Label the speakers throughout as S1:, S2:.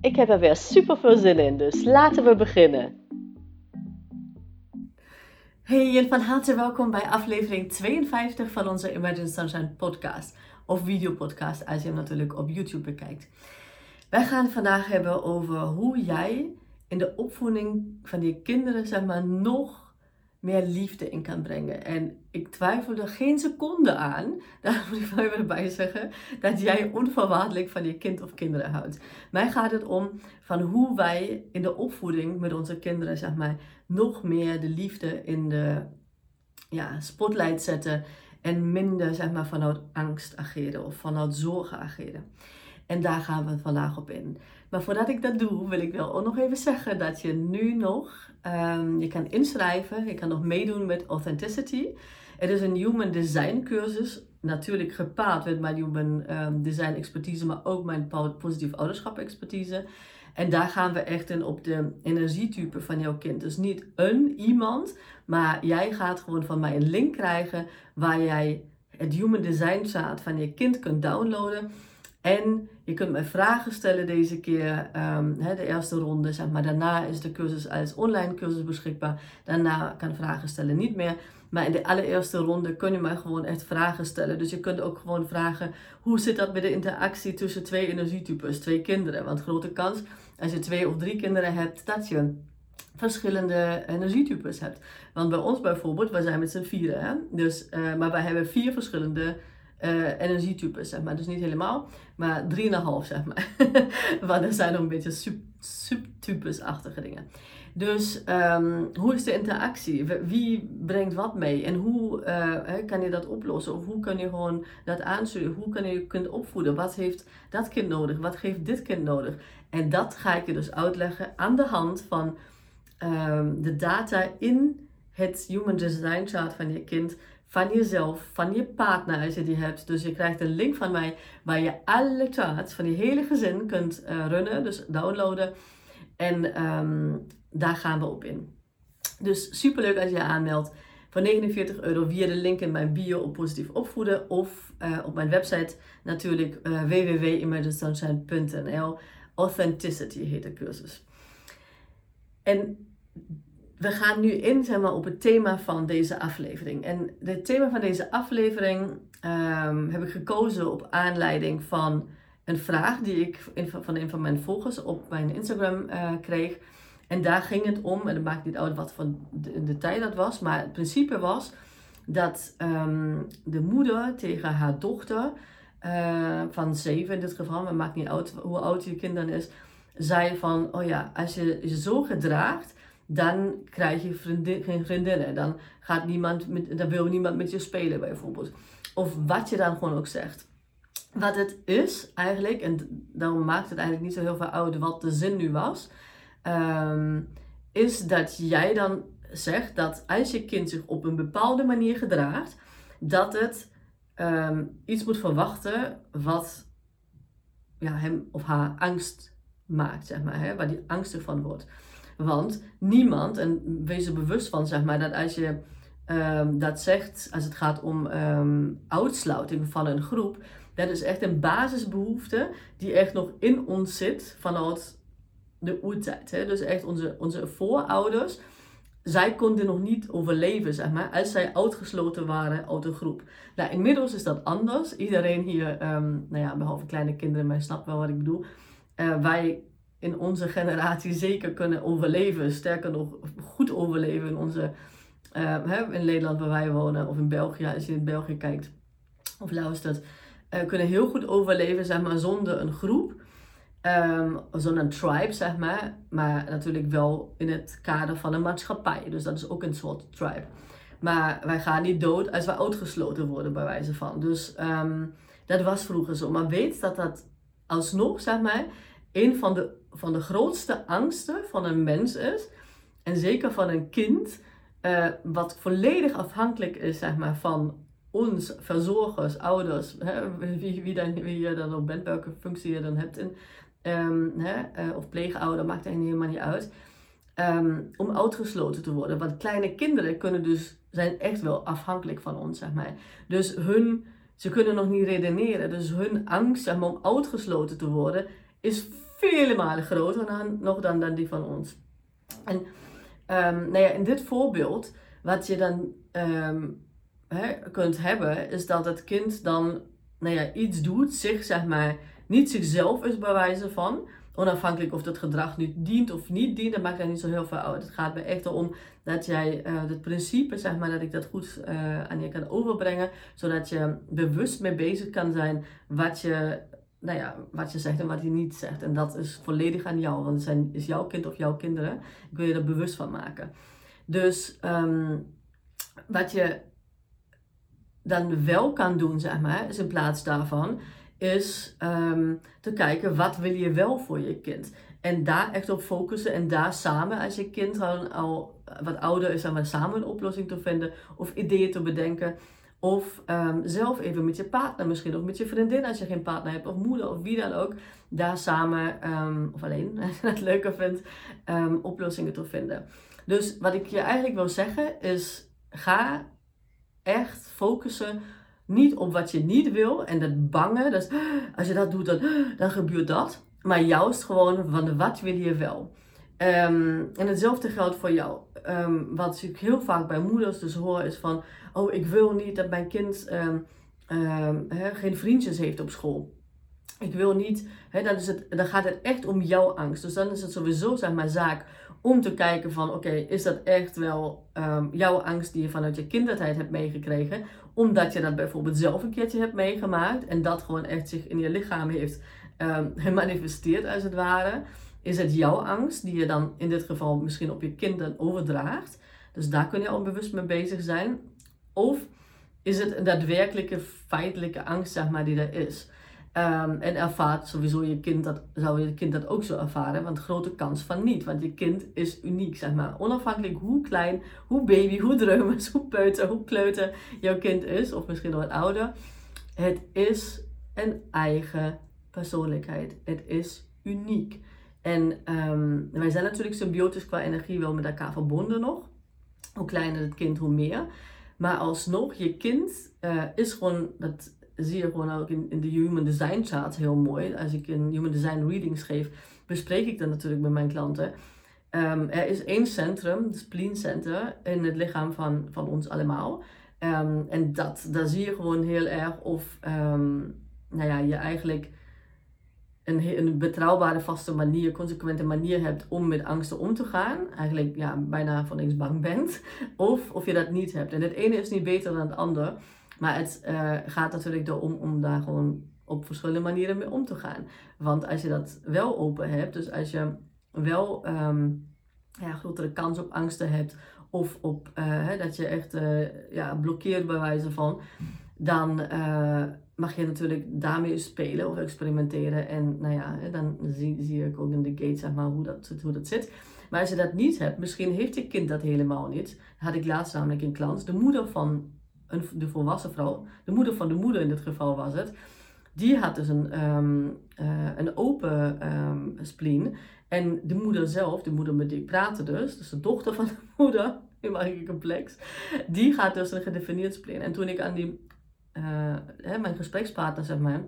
S1: Ik heb er weer super veel zin in, dus laten we beginnen. Hey en van harte welkom bij aflevering 52 van onze Imagine Sunshine podcast. Of videopodcast als je hem natuurlijk op YouTube bekijkt. Wij gaan vandaag hebben over hoe jij in de opvoeding van je kinderen zeg maar nog meer liefde in kan brengen. En ik twijfel er geen seconde aan, daar moet ik wel even bij zeggen, dat jij onvoorwaardelijk van je kind of kinderen houdt. Mij gaat het om van hoe wij in de opvoeding met onze kinderen, zeg maar, nog meer de liefde in de ja, spotlight zetten en minder, zeg maar, vanuit angst ageren of vanuit zorgen ageren. En daar gaan we vandaag op in. Maar voordat ik dat doe, wil ik wel ook nog even zeggen dat je nu nog um, je kan inschrijven. Je kan nog meedoen met Authenticity. Het is een Human Design cursus. Natuurlijk gepaard met mijn Human um, Design expertise, maar ook mijn positief ouderschap expertise. En daar gaan we echt in op de energietype van jouw kind. Dus niet een iemand, maar jij gaat gewoon van mij een link krijgen waar jij het Human Design chart van je kind kunt downloaden. En je kunt mij vragen stellen deze keer, um, de eerste ronde, zeg maar. Daarna is de cursus als online cursus beschikbaar. Daarna kan vragen stellen niet meer. Maar in de allereerste ronde kun je mij gewoon echt vragen stellen. Dus je kunt ook gewoon vragen, hoe zit dat met de interactie tussen twee energietypes, twee kinderen? Want grote kans, als je twee of drie kinderen hebt, dat je verschillende energietypes hebt. Want bij ons bijvoorbeeld, wij zijn met z'n vieren, hè? Dus, uh, maar wij hebben vier verschillende uh, energietypes, zeg maar. Dus niet helemaal, maar 3,5 zeg maar. Want er zijn nog een beetje sub, subtypes-achtige dingen. Dus um, hoe is de interactie? Wie brengt wat mee? En hoe uh, kan je dat oplossen? Of hoe kan je gewoon dat aansturen? Hoe kan je je kind opvoeden? Wat heeft dat kind nodig? Wat heeft dit kind nodig? En dat ga ik je dus uitleggen aan de hand van um, de data in het Human Design Chart van je kind van jezelf, van je partner als je die hebt. Dus je krijgt een link van mij waar je alle charts van je hele gezin kunt uh, runnen, dus downloaden. En um, daar gaan we op in. Dus superleuk als je je aanmeldt voor 49 euro via de link in mijn bio op positief opvoeden of uh, op mijn website natuurlijk uh, Authenticity heet de cursus. En we gaan nu in zeg maar, op het thema van deze aflevering. En het thema van deze aflevering um, heb ik gekozen op aanleiding van een vraag die ik van een van mijn volgers op mijn Instagram uh, kreeg. En daar ging het om, en het maakt niet uit wat van de, tijd dat was, maar het principe was dat um, de moeder tegen haar dochter, uh, van zeven in dit geval, maar het maakt niet uit hoe oud je kind dan is, zei van, oh ja, als je je zo gedraagt, dan krijg je geen vriendinnen. Dan, gaat niemand met, dan wil niemand met je spelen bijvoorbeeld. Of wat je dan gewoon ook zegt. Wat het is eigenlijk, en daarom maakt het eigenlijk niet zo heel veel uit wat de zin nu was, ehm, is dat jij dan zegt dat als je kind zich op een bepaalde manier gedraagt, dat het ehm, iets moet verwachten wat ja, hem of haar angst maakt, zeg maar, hè, waar die angstig van wordt. Want niemand, en wees er bewust van, zeg maar, dat als je um, dat zegt, als het gaat om um, uitsluiting van een groep, dat is echt een basisbehoefte die echt nog in ons zit vanuit de oertijd. Hè? Dus echt onze, onze voorouders, zij konden nog niet overleven, zeg maar, als zij uitgesloten waren uit een groep. Nou, inmiddels is dat anders. Iedereen hier, um, nou ja, behalve kleine kinderen, maar snapt wel wat ik bedoel. Uh, wij in onze generatie zeker kunnen overleven. Sterker nog, goed overleven in onze, uh, hè, in Nederland waar wij wonen, of in België, als je in België kijkt of luistert, uh, kunnen heel goed overleven, zeg maar, zonder een groep. Um, zonder een tribe, zeg maar. Maar natuurlijk wel in het kader van een maatschappij. Dus dat is ook een soort tribe. Maar wij gaan niet dood als we uitgesloten worden, bij wijze van. Dus um, dat was vroeger zo. Maar weet dat dat alsnog, zeg maar, een van de, van de grootste angsten van een mens is, en zeker van een kind, uh, wat volledig afhankelijk is zeg maar, van ons, verzorgers, ouders, hè, wie, dan, wie je dan ook bent, welke functie je dan hebt, in, um, hè, uh, of pleegouder, maakt eigenlijk helemaal niet uit, um, om uitgesloten te worden. Want kleine kinderen kunnen dus, zijn echt wel afhankelijk van ons, zeg maar. Dus hun, ze kunnen nog niet redeneren, dus hun angst om uitgesloten te worden, is vele malen groter dan, nog dan, dan die van ons. En um, nou ja, in dit voorbeeld, wat je dan hè, kunt hebben, is dat het kind dan nou ja, iets doet, zich zeg maar niet zichzelf is bij wijze van. Onafhankelijk of dat gedrag nu dient of niet dient, dat maakt er niet zo heel veel uit. Het gaat me echt om dat jij uh, het principe, zeg maar, dat ik dat goed uh, aan je kan overbrengen, zodat je bewust mee bezig kan zijn wat je nou ja, wat je zegt en wat je niet zegt. En dat is volledig aan jou, want het zijn, is jouw kind of jouw kinderen. Ik wil je er bewust van maken. Dus um, wat je dan wel kan doen, zeg maar, is in plaats daarvan, is um, te kijken wat wil je wel voor je kind. En daar echt op focussen en daar samen, als je kind al, wat ouder is, dan samen een oplossing te vinden of ideeën te bedenken. Of um, zelf even met je partner misschien, of met je vriendin als je geen partner hebt, of moeder, of wie dan ook. Daar samen, um, of alleen, als je het leuker vindt, um, oplossingen te vinden. Dus wat ik je eigenlijk wil zeggen is, ga echt focussen niet op wat je niet wil en dat bangen. Dus als je dat doet, dan, dan gebeurt dat. Maar juist gewoon van wat wil je wel. En hetzelfde geldt voor jou. Um, wat ik heel vaak bij moeders dus hoor is van... Oh, ik wil niet dat mijn kind um, he, geen vriendjes heeft op school. Ik wil niet... Dan, is het, dan gaat het echt om jouw angst. Dus dan is het sowieso zeg maar zaak om te kijken van... Oké, is dat echt wel jouw angst die je vanuit je kindertijd hebt meegekregen? Omdat je dat bijvoorbeeld zelf een keertje hebt meegemaakt. En dat gewoon echt zich in je lichaam heeft gemanifesteerd als het ware... Is het jouw angst die je dan in dit geval misschien op je kind dan overdraagt? Dus daar kun je al bewust mee bezig zijn. Of is het een daadwerkelijke feitelijke angst, zeg maar, die er is? Um, en ervaart sowieso je kind dat, zou je kind dat ook zo ervaren, want grote kans van niet. Want je kind is uniek, zeg maar. Onafhankelijk hoe klein, hoe baby, hoe dreumes, hoe peuter, hoe kleuter jouw kind is, of misschien nog wat ouder. Het is een eigen persoonlijkheid. Het is uniek. En um, wij zijn natuurlijk symbiotisch qua energie wel met elkaar verbonden nog. Hoe kleiner het kind, hoe meer. Maar alsnog, je kind uh, is gewoon, dat zie je gewoon ook in, in de Human Design chart heel mooi. Als ik een Human Design readings geef, bespreek ik dat natuurlijk met mijn klanten. Um, er is één centrum, het spleen center, in het lichaam van, van ons allemaal. Um, en dat, daar zie je gewoon heel erg of nou ja, je eigenlijk een, een betrouwbare, vaste manier, consequente manier hebt om met angsten om te gaan, eigenlijk ja, bijna van niks bang bent, of of je dat niet hebt. En het ene is niet beter dan het ander, maar het uh, gaat natuurlijk erom om daar gewoon op verschillende manieren mee om te gaan. Want als je dat wel open hebt, dus als je wel um, ja, grotere kans op angsten hebt, of op uh, dat je echt uh, ja, blokkeert bij wijze van, dan mag je natuurlijk daarmee spelen of experimenteren. En nou ja, dan zie, zie ik ook in de gate zeg maar, hoe, dat, hoe dat zit. Maar als je dat niet hebt, misschien heeft je kind dat helemaal niet. Had ik laatst namelijk in klant. De moeder van een, de volwassen vrouw, de moeder van de moeder in dit geval was het. Die had dus een, um, uh, een open um, spleen. En de moeder zelf, de moeder met die praatte dus, dus de dochter van de moeder, helemaal complex, die gaat dus een gedefinieerd spleen. En toen ik aan die uh, mijn gesprekspartner, zeg maar,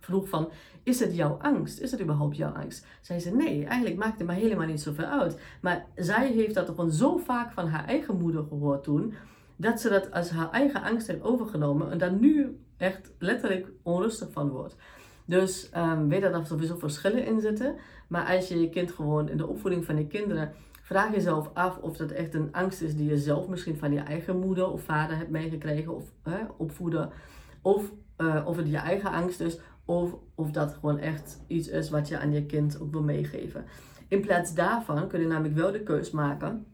S1: vroeg van, is het jouw angst? Is het überhaupt jouw angst? Zei ze, nee, eigenlijk maakt het me helemaal niet zoveel uit. Maar zij heeft dat gewoon zo vaak van haar eigen moeder gehoord toen, dat ze dat als haar eigen angst heeft overgenomen en daar nu echt letterlijk onrustig van wordt. Dus um, weet dat er sowieso verschillen in zitten. Maar als je je kind gewoon in de opvoeding van je kinderen Vraag jezelf af of dat echt een angst is die je zelf misschien van je eigen moeder of vader hebt meegekregen of hè, opvoeden. Of uh, of het je eigen angst is of of dat gewoon echt iets is wat je aan je kind ook wil meegeven. In plaats daarvan kun je namelijk wel de keus maken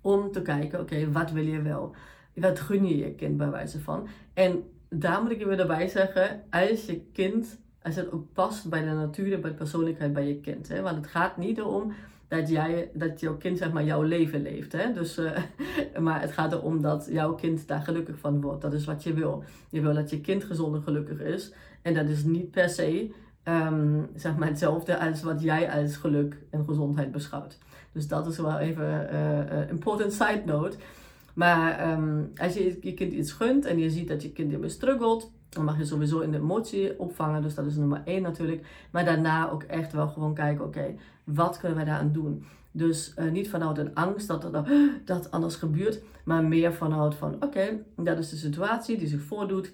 S1: om te kijken, oké, wat wil je wel? Wat gun je je kind bij wijze van? En daar moet ik je weer erbij zeggen, als je kind als het ook past bij de natuur, bij de persoonlijkheid bij je kind. Hè? Want het gaat niet erom dat, jij, dat jouw kind zeg maar jouw leven leeft. Hè? Dus, uh, maar het gaat erom dat jouw kind daar gelukkig van wordt. Dat is wat je wil. Je wil dat je kind gezond en gelukkig is. En dat is niet per se um, zeg maar hetzelfde als wat jij als geluk en gezondheid beschouwt. Dus dat is wel even een uh, important side note. Maar um, als je je kind iets gunt en je ziet dat je kind hiermee struggelt, dan mag je sowieso in de emotie opvangen. Dus dat is nummer één natuurlijk. Maar daarna ook echt wel gewoon kijken, oké, wat kunnen we daaraan doen? Dus uh, niet vanuit een angst dat er dat anders gebeurt, maar meer vanuit van, oké, dat is de situatie die zich voordoet.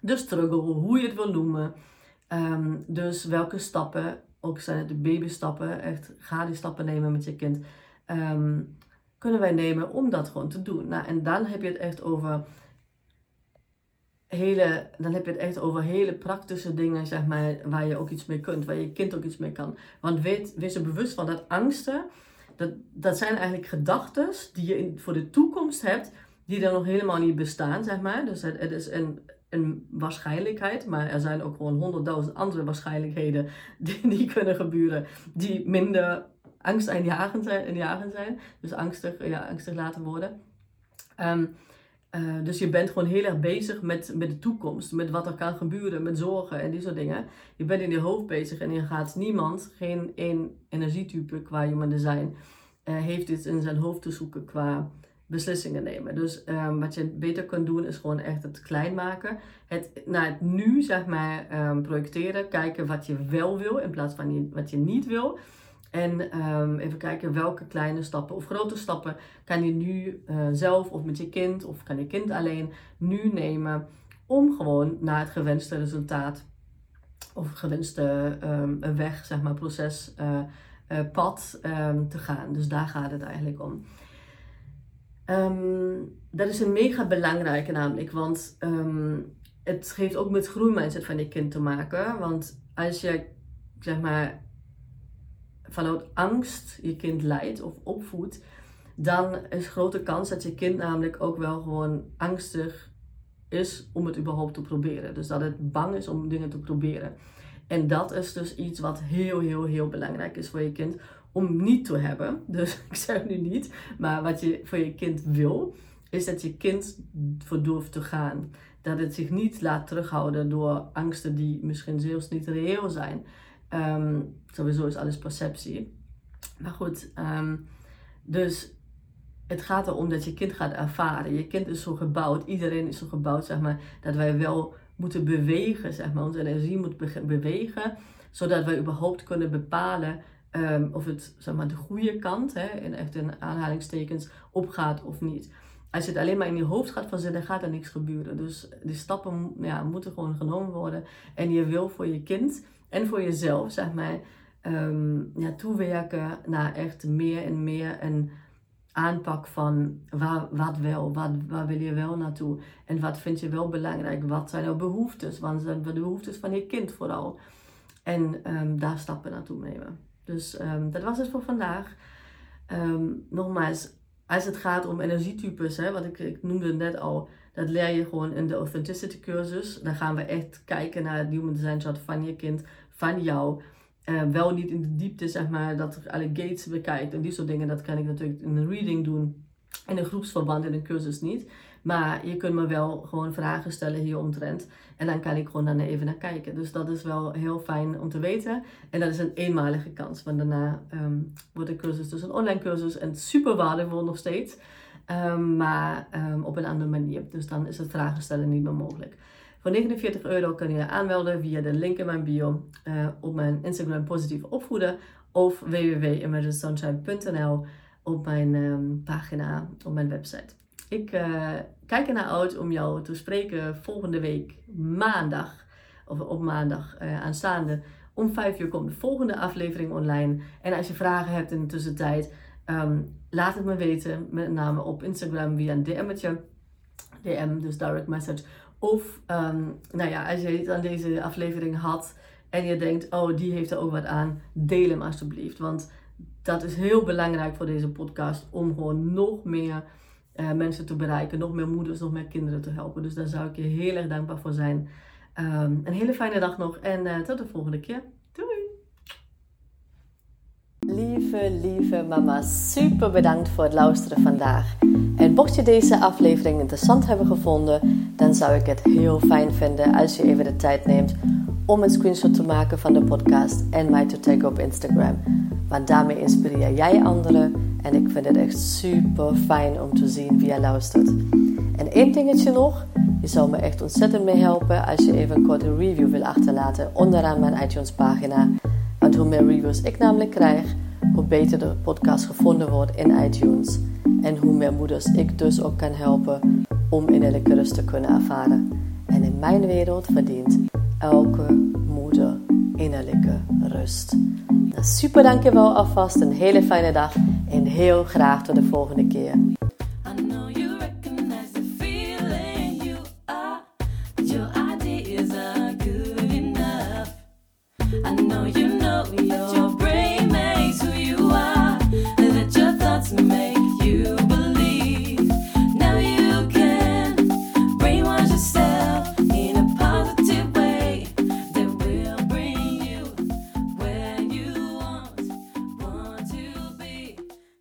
S1: De struggle, hoe je het wil noemen. Um, dus welke stappen, ook zijn het de babystappen, echt ga die stappen nemen met je kind. Um, kunnen wij nemen om dat gewoon te doen. Nou, en dan heb je het echt over hele, dan heb je het echt over hele praktische dingen, zeg maar, waar je ook iets mee kunt, waar je kind ook iets mee kan. Want weet, wees er bewust van dat angsten, dat, dat zijn eigenlijk gedachten die je in, voor de toekomst hebt, die er nog helemaal niet bestaan, zeg maar. Dus het, is een, een waarschijnlijkheid, maar er zijn ook gewoon honderdduizend andere waarschijnlijkheden die, die kunnen gebeuren, die minder angst zijn, zijn. Dus angstig, ja, angstig laten worden. Um, uh, dus je bent gewoon heel erg bezig met, met de toekomst, met wat er kan gebeuren, met zorgen en die soort dingen. Je bent in je hoofd bezig en je gaat niemand, geen één energietype qua human design, uh, heeft dit in zijn hoofd te zoeken qua beslissingen nemen. Dus um, wat je beter kunt doen is gewoon echt het klein maken. Het naar het nu, zeg maar, um, projecteren. Kijken wat je wel wil in plaats van wat je niet wil. En um, even kijken welke kleine stappen of grote stappen kan je nu uh, zelf of met je kind of kan je kind alleen nu nemen om gewoon naar het gewenste resultaat of gewenste um, weg, zeg maar, proces, uh, uh, pad um, te gaan. Dus daar gaat het eigenlijk om. dat is een mega belangrijke namelijk, want het heeft ook met groeimindset van je kind te maken. Want als je, zeg maar, vanuit angst je kind leidt of opvoedt, dan is grote kans dat je kind namelijk ook wel gewoon angstig is om het überhaupt te proberen. Dus dat het bang is om dingen te proberen. En dat is dus iets wat heel, heel, heel belangrijk is voor je kind om niet te hebben. Dus ik zeg nu niet, maar wat je voor je kind wil, is dat je kind voor te gaan. Dat het zich niet laat terughouden door angsten die misschien zelfs niet reëel zijn. Um, sowieso is alles perceptie. Maar goed, um, dus het gaat erom dat je kind gaat ervaren. Je kind is zo gebouwd, iedereen is zo gebouwd, zeg maar, dat wij wel moeten bewegen, zeg maar. Onze energie moet be bewegen, zodat wij überhaupt kunnen bepalen um, of het, zeg maar, de goede kant, hè, in echt in aanhalingstekens, opgaat of niet. Als je het alleen maar in je hoofd gaat verzinnen, gaat er niks gebeuren. Dus die stappen ja, moeten gewoon genomen worden. En je wil voor je kind en voor jezelf, zeg maar, um, ja, toewerken naar echt meer en meer een aanpak van wat wel, wat, waar wil je wel naartoe en wat vind je wel belangrijk, wat zijn jouw behoeftes, wat zijn de behoeftes van je kind vooral. En um, daar stappen naartoe nemen. Dus um, dat was het voor vandaag. nogmaals, als het gaat om energietypes, hè, wat ik, ik noemde net al, dat leer je gewoon in de Authenticity cursus. Dan gaan we echt kijken naar het Human Design Chart van je kind, van jou. Uh, wel niet in de diepte, zeg maar, dat ik alle gates bekijkt en die soort dingen. Dat kan ik natuurlijk in een reading doen. In een groepsverband, in een cursus niet. Maar je kunt me wel gewoon vragen stellen hier omtrent. En dan kan ik gewoon dan even naar kijken. Dus dat is wel heel fijn om te weten. En dat is een eenmalige kans. Want daarna um, wordt de cursus dus een online cursus. En super waardevol nog steeds. Um, maar um, op een andere manier. Dus dan is het vragen stellen niet meer mogelijk. Voor 49 euro kun je aanmelden via de link in mijn bio uh, op mijn Instagram positief opvoeden of www.emergensunshine.nl op mijn pagina op mijn website. Ik uh, kijk ernaar uit om jou te spreken volgende week maandag of op maandag uh, aanstaande. Om 5 uur komt de volgende aflevering online. En als je vragen hebt in de tussentijd, um, laat het me weten. Met name op Instagram via een DM'tje. DM, dus direct message. Of, um, nou ja, als je het aan deze aflevering had en je denkt, oh, die heeft er ook wat aan, deel hem alsjeblieft. Want dat is heel belangrijk voor deze podcast om gewoon nog meer uh, mensen te bereiken, nog meer moeders, nog meer kinderen te helpen. Dus daar zou ik je heel erg dankbaar voor zijn. Ehm, een hele fijne dag nog en tot de volgende keer. Doei! Lieve, lieve mama, super bedankt voor het luisteren vandaag. En mocht je deze aflevering interessant hebben gevonden, dan zou ik het heel fijn vinden als je even de tijd neemt om een screenshot te maken van de podcast en mij te taggen op Instagram. Want daarmee inspireer jij anderen en ik vind het echt super fijn om te zien wie je luistert. En één dingetje nog, je zou me echt ontzettend mee helpen als je even een korte review wil achterlaten onderaan mijn iTunes pagina. Want hoe meer reviews ik namelijk krijg, hoe beter de podcast gevonden wordt in iTunes. En hoe meer moeders ik dus ook kan helpen om innerlijke rust te kunnen ervaren. En in mijn wereld verdient elke moeder innerlijke rust. Super dankjewel alvast, een hele fijne dag en heel graag tot de volgende keer.